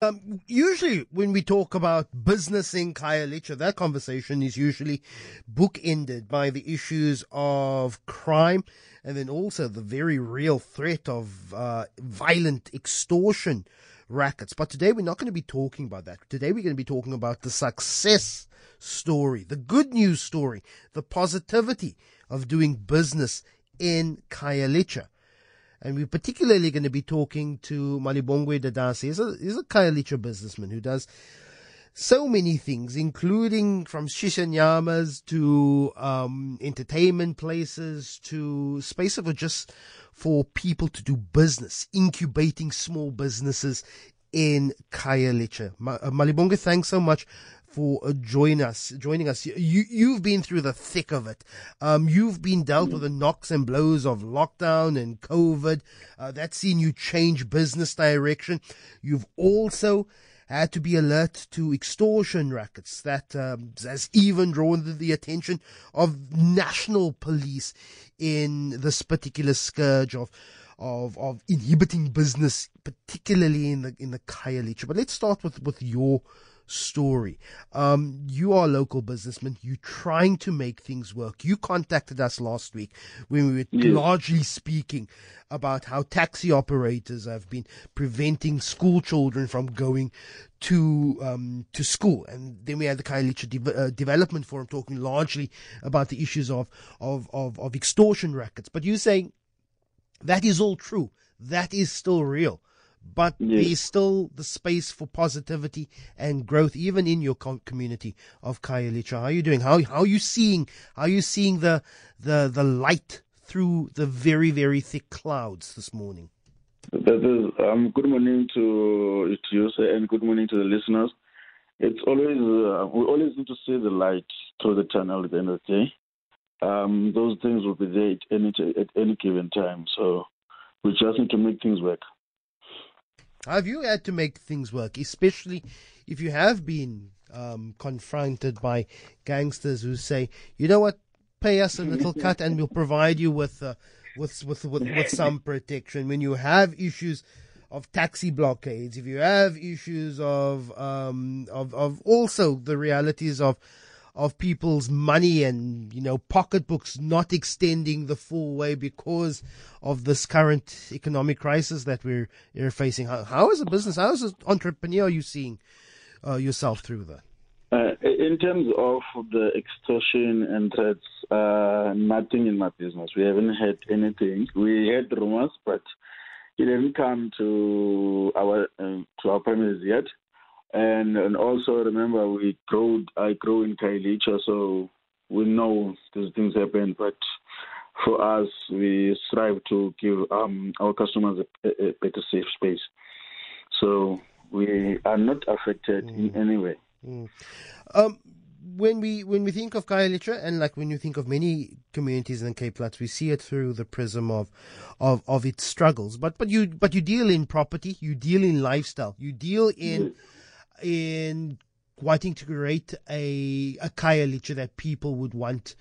Um, usually, when we talk about business in Khayelitsha, that conversation is usually bookended by the issues of crime and then also the very real threat of uh, violent extortion rackets. But today, we're not going to be talking about that. Today, we're going to be talking about the success story, the good news story, the positivity of doing business in Khayelitsha. And we're particularly going to be talking to Malibongwe Dadase. He's a, he's a Khayelitsha businessman who does so many things, including from shishanyamas to um, entertainment places to spaces for just for people to do business, incubating small businesses in Khayelitsha. Uh, Malibongwe, thanks so much for uh, joining us. Joining us, you you've been through the thick of it. Um, you've been dealt with the knocks and blows of lockdown and COVID. Uh, that's seen you change business direction. You've also had to be alert to extortion rackets that um, has even drawn the attention of national police in this particular scourge of of of inhibiting business, particularly in the in the Khayelitsha. But let's start with with your story. Um, you are a local businessman. You're trying to make things work. You contacted us last week when we were yes. largely speaking about how taxi operators have been preventing school children from going to um, to school, and then we had the Khayelitsha De- uh, Development Forum talking largely about the issues of, of of of extortion rackets. But you're saying that is all true. That is still real but yes. there's still the space for positivity and growth, even in your community of Khayelitsha. How are you doing? How how are you seeing? How are you seeing the the the light through the very very thick clouds this morning? That is, um, good morning to to you, sir, and good morning to the listeners. It's always uh, we always need to see the light through the tunnel at the end of the day. Um, those things will be there at any at any given time. So we just need to make things work. Have you had to make things work, especially if you have been um, confronted by gangsters who say, you know what, pay us a little cut and we'll provide you with, uh, with, with, with, with some protection. When you have issues of taxi blockades, if you have issues of, um, of, of also the realities of, of people's money and you know pocketbooks not extending the full way because of this current economic crisis that we're, we're facing. How, how is a business, how is an entrepreneur are you seeing uh, yourself through that? Uh, in terms of the extortion and threats, uh, nothing in my business. We haven't had anything. We had rumors, but it didn't come to our uh, to our premises yet. And and also remember we grow I grow in Khayelitsha, so we know these things happen. But for us, we strive to give um, our customers a, a, better safe space. So we are not affected mm. in any way. Mm. Um, when we when we think of Khayelitsha and like when you think of many communities in Cape Flats, we see it through the prism of, of of its struggles. But but you but you deal in property, you deal in lifestyle, you deal in. Mm in wanting to create a a Khayelitsha that people would want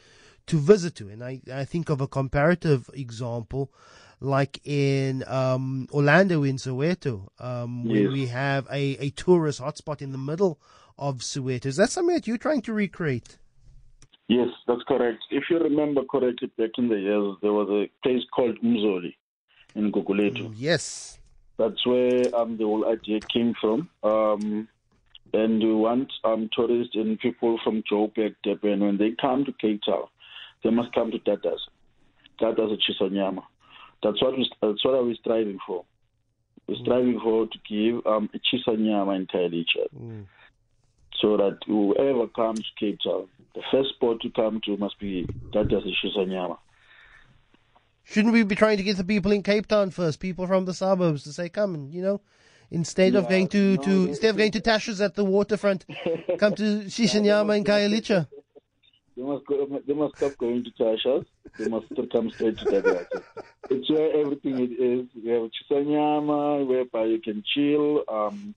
to visit to. And I, I think of a comparative example like in um, Orlando in Soweto, um, yes. where we have a, a tourist hotspot in the middle of Soweto. Is that something that you're trying to recreate? Yes, that's correct. If you remember correctly, back in the years, there was a place called Mzoli in Gugulethu. Mm, yes. That's where um, the whole idea came from. Um, and we want um, tourists and people from Joburg, Durban, when they come to Cape Town, they must come to Tatas. Tatas Chisanyama. That's what we, that's what we're striving for. We're mm. striving for to give um, a Chisanyama in Khayelitsha. Mm. So that whoever comes to Cape Town, the first spot to come to must be Tatas Chisanyama. Shouldn't we be trying to get the people in Cape Town first, people from the suburbs, to say, come and, you know, Instead yeah, of going to, no, to instead of going to Tasha's at the waterfront, come to Shishinyama in Khayelitsha. They must go, they must stop going to Tasha's. They must come straight to Tadata. It's where everything it is. We have Chisanyama, whereby you can chill. Um,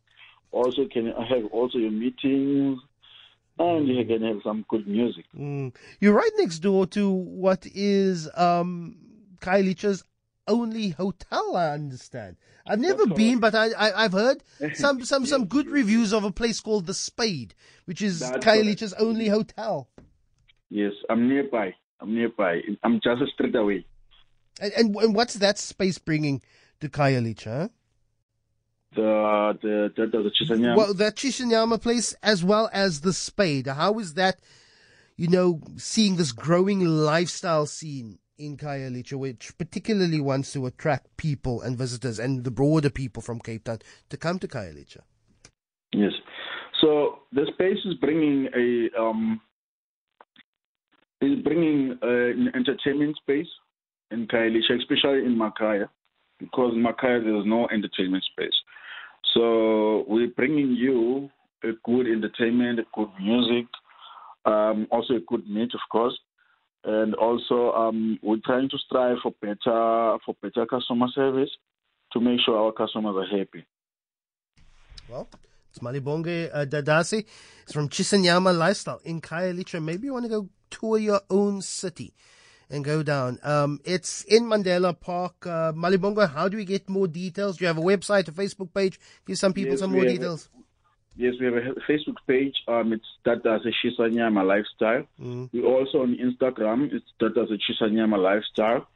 also can have also your meetings and you can have some good music. Mm. You're right next door to what is um, Khayelitsha's only hotel. I understand. I've never been, but I, I have heard some some some good reviews of a place called the Spade, which is Khayelitsha's only hotel. Yes, I'm nearby. I'm nearby. I'm just a street away. And, and, and what's that space bringing to Khayelitsha? The the the, the Chisanyama. Well, that Chisanyama place as well as the Spade. How is that? You know, seeing this growing lifestyle scene in Khayelitsha, which particularly wants to attract people and visitors and the broader people from Cape Town to come to Khayelitsha. Yes. So the space is bringing a um, is bringing uh, an entertainment space in Khayelitsha, especially in Makhaya, because in Makhaya there's no entertainment space. So we're bringing you a good entertainment, a good music, um, also a good meat, of course, and also um, we're trying to strive for better for better customer service to make sure our customers are happy. Well, it's Malibongwe uh, Dadase. It's from Chisanyama Lifestyle in Khayelitsha. Maybe you want to go tour your own city and go down. Um, it's in Mandela Park. Uh, Malibongwe, how do we get more details? Do you have a website, a Facebook page? Give some people Yes, some more have- details. Yes, we have a Facebook page. Um, it's that as a Chisanyama lifestyle. Mm. We also on Instagram. It's that as a Chisanyama lifestyle.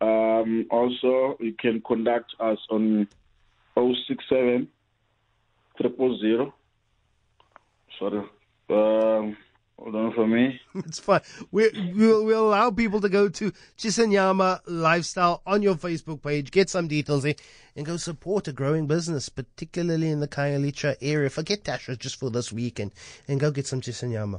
Um, also, you can contact us on 067 000. Sorry. Um, hold on for me. It's fine. We, we'll, we'll allow people to go to Chisanyama Lifestyle on your Facebook page, get some details there, and go support a growing business, particularly in the Khayelitsha area. Forget Tasha just for this weekend and go get some Chisanyama.